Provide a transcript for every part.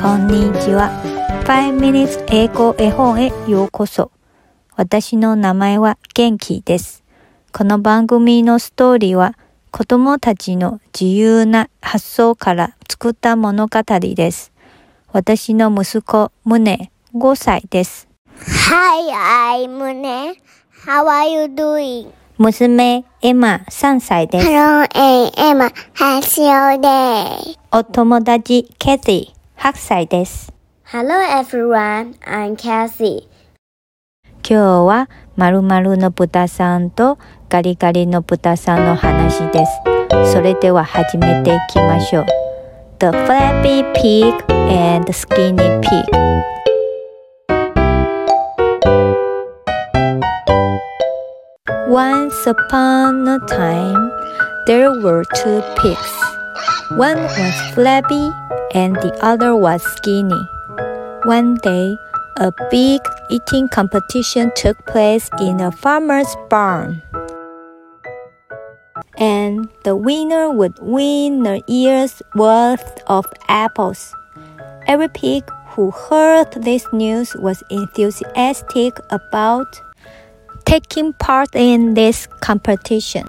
こんにちは。5 minutes 英語絵本へようこそ。私の名前は元気です。この番組のストーリーは子供たちの自由な発想から作った物語です。私の息子、ムネ、5歳です。Hi, I'm Mune. How are you doing? 娘、エマ、3歳です。Hello, I'm Emma. How's your day? お友達、ケティ、8歳です。Hello, everyone. I'm Cassie. 今日は〇〇の豚さんとガリガリの豚さんの話です。それでは始めていきましょう。The Flappy Pig and the Skinny Pig Once upon a time, there were two pigs. One was flabby and the other was skinny. One day, a big eating competition took place in a farmer's barn. And the winner would win a year's worth of apples. Every pig who heard this news was enthusiastic about taking part in this competition.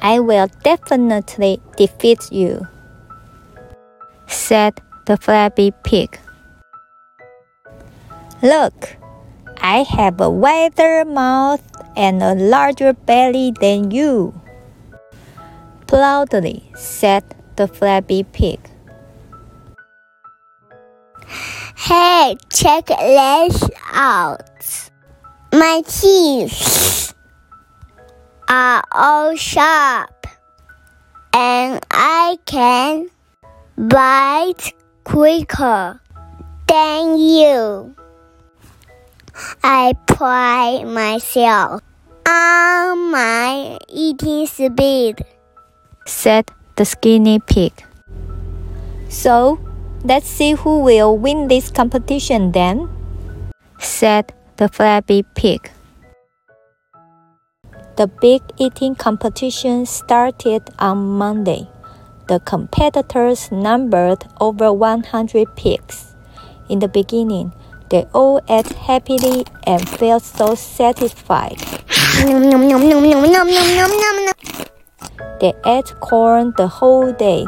I will definitely defeat you, said the flabby pig. Look, I have a wider mouth and a larger belly than you, proudly said the flabby pig. Hey, check this out. My teeth are all sharp, and I can bite quicker than you. I pride myself on my eating speed. said the skinny pig. So, let's see who will win this competition then, said the flabby pig. The big eating competition started on Monday the competitors numbered over 100 pigs. In the beginning, they all ate happily and felt so satisfied. They ate corn the whole day.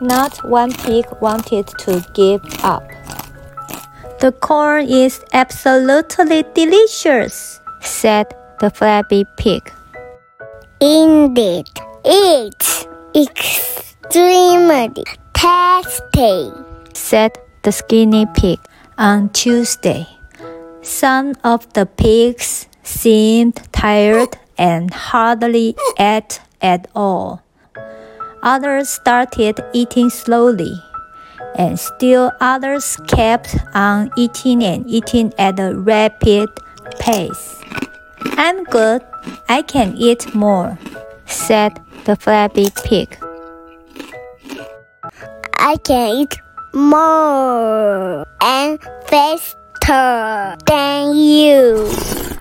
Not one pig wanted to give up. The corn is absolutely delicious, said the flabby pig. Indeed, it is extremely tasty. said the skinny pig. On Tuesday, some of the pigs seemed tired and hardly ate at all. Others started eating slowly, and still others kept on eating and eating at a rapid pace. I'm good, I can eat more, said the flabby pig. I can eat more and faster than you.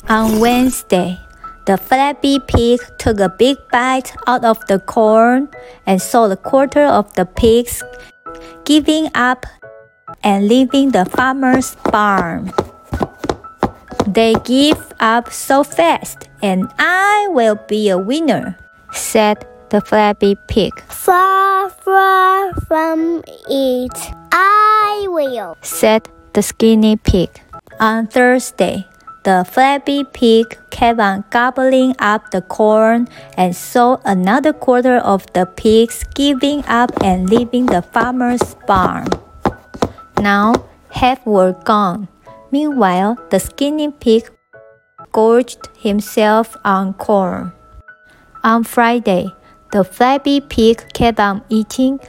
On Wednesday, the flabby pig took a big bite out of the corn and saw a quarter of the pigs giving up and leaving the farmer's barn. They give up so fast, and I will be a winner, said the flabby pig. Far, far from it, I will. said the skinny pig. On Thursday, the flabby pig kept on gobbling up the corn and saw another quarter of the pigs giving up and leaving the farmer's barn. Now, half were gone. Meanwhile, the skinny pig gorged himself on corn. On Friday, the flabby pig kept on eating,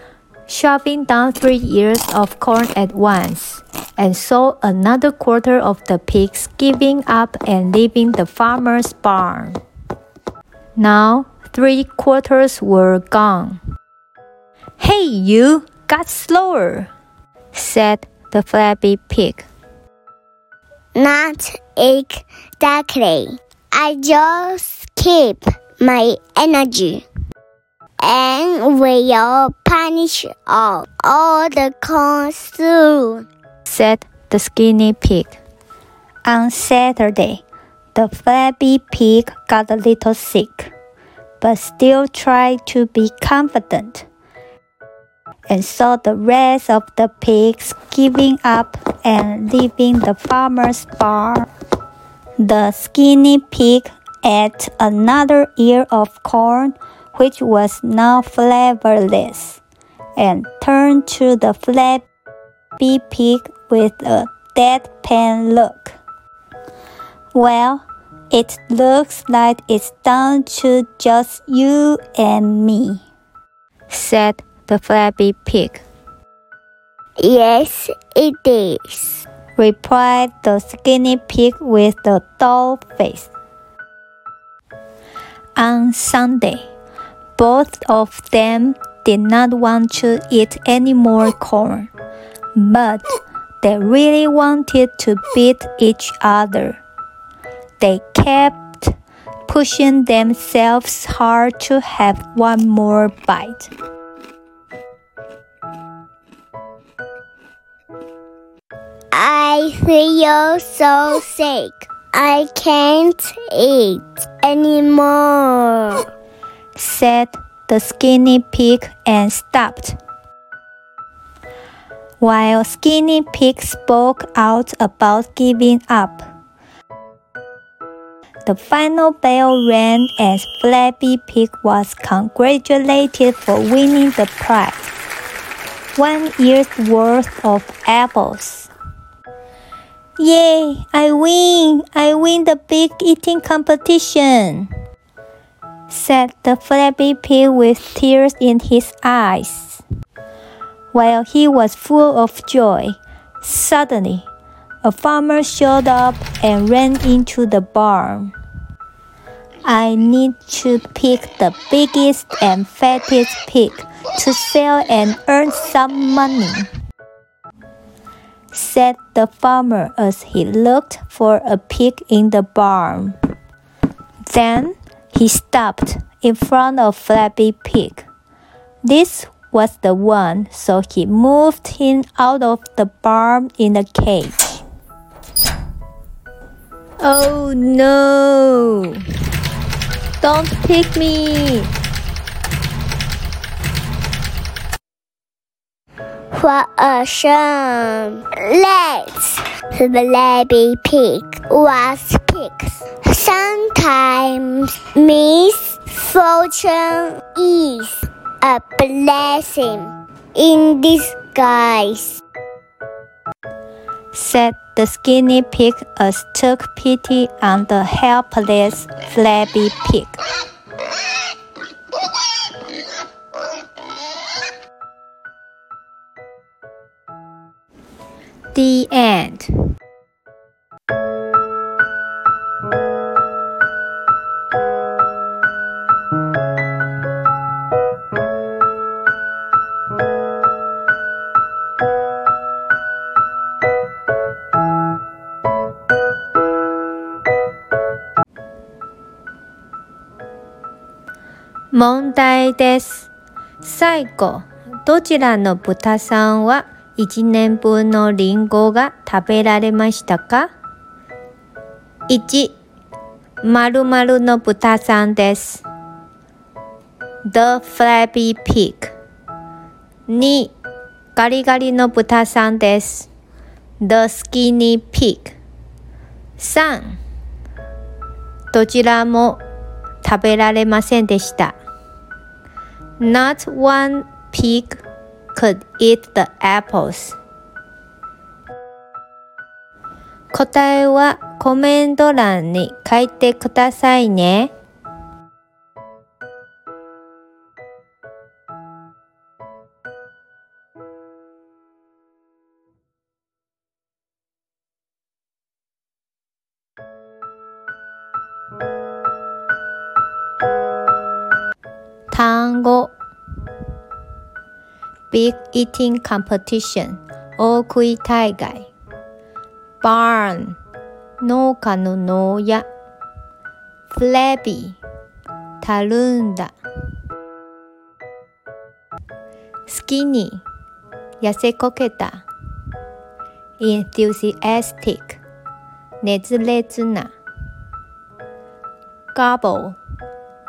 shoving down three ears of corn at once, and saw another quarter of the pigs giving up and leaving the farmer's barn. Now, three quarters were gone. Hey, you, got slower, said the flabby pig. Not exactly. I just keep my energy. And we'll punish all, all the corn soon, said the skinny pig. On Saturday, the flabby pig got a little sick, but still tried to be confident and saw the rest of the pigs giving up and leaving the farmer's barn. The skinny pig ate another ear of corn, which was now flavorless, and turned to the flabby pig with a deadpan look. Well, it looks like it's down to just you and me, said the flabby pig. Yes, it is, replied the skinny pig with the dull face. On Sunday, both of them did not want to eat any more corn, but they really wanted to beat each other. They kept pushing themselves hard to have one more bite. I feel so sick. I can't eat anymore, said the skinny pig and stopped. While Skinny Pig spoke out about giving up, the final bell rang as Flabby Pig was congratulated for winning the prize one year's worth of apples. Yay, I win! I win the big eating competition! Said the flabby pig with tears in his eyes. While he was full of joy, suddenly a farmer showed up and ran into the barn. I need to pick the biggest and fattest pig to sell and earn some money said the farmer as he looked for a pig in the barn. Then he stopped in front of Flabby Pig. This was the one, so he moved him out of the barn in a cage. Oh no! Don't pick me! What a shame! Let's Flabby Pig was pigs. Sometimes misfortune is a blessing in disguise, said the skinny pig as took pity on the helpless flabby pig. The end. Monday です。最後、どちらの豚さんは1年分のリンゴが食べられましたか ?1、〇〇の豚さんです。The Flabby Pig 2、ガリガリの豚さんです。The Skinny Pig 3、どちらも食べられませんでした。Not one pig could eat the apples. 答えはコメント欄に書いてくださいね。単語 Big Eating Competition 大食い大会 Barn 農家の農家 Flabby たるんだ skinny 痩せこけた enthusiastic 熱烈な gobble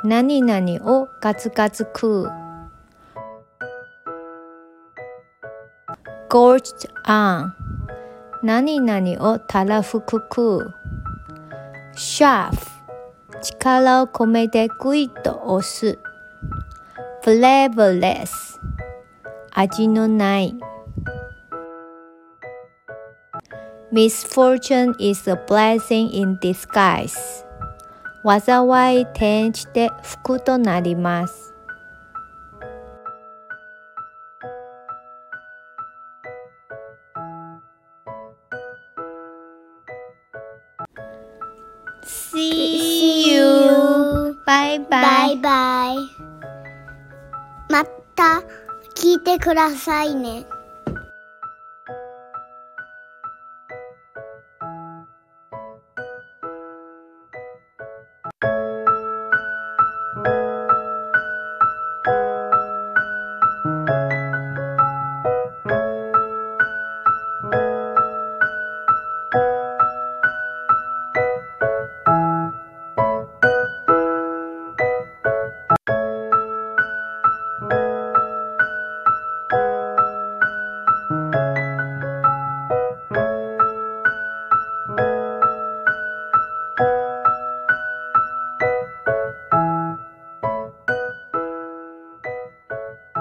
何々をガツガツ食う gorged on 何々をたらふく食う shove 力を込めてグイッと押す flavorless 味のない Misfortune is a blessing in disguise 災い転じて福となります。See you! バイバイバイバイ。また聞いてくださいね。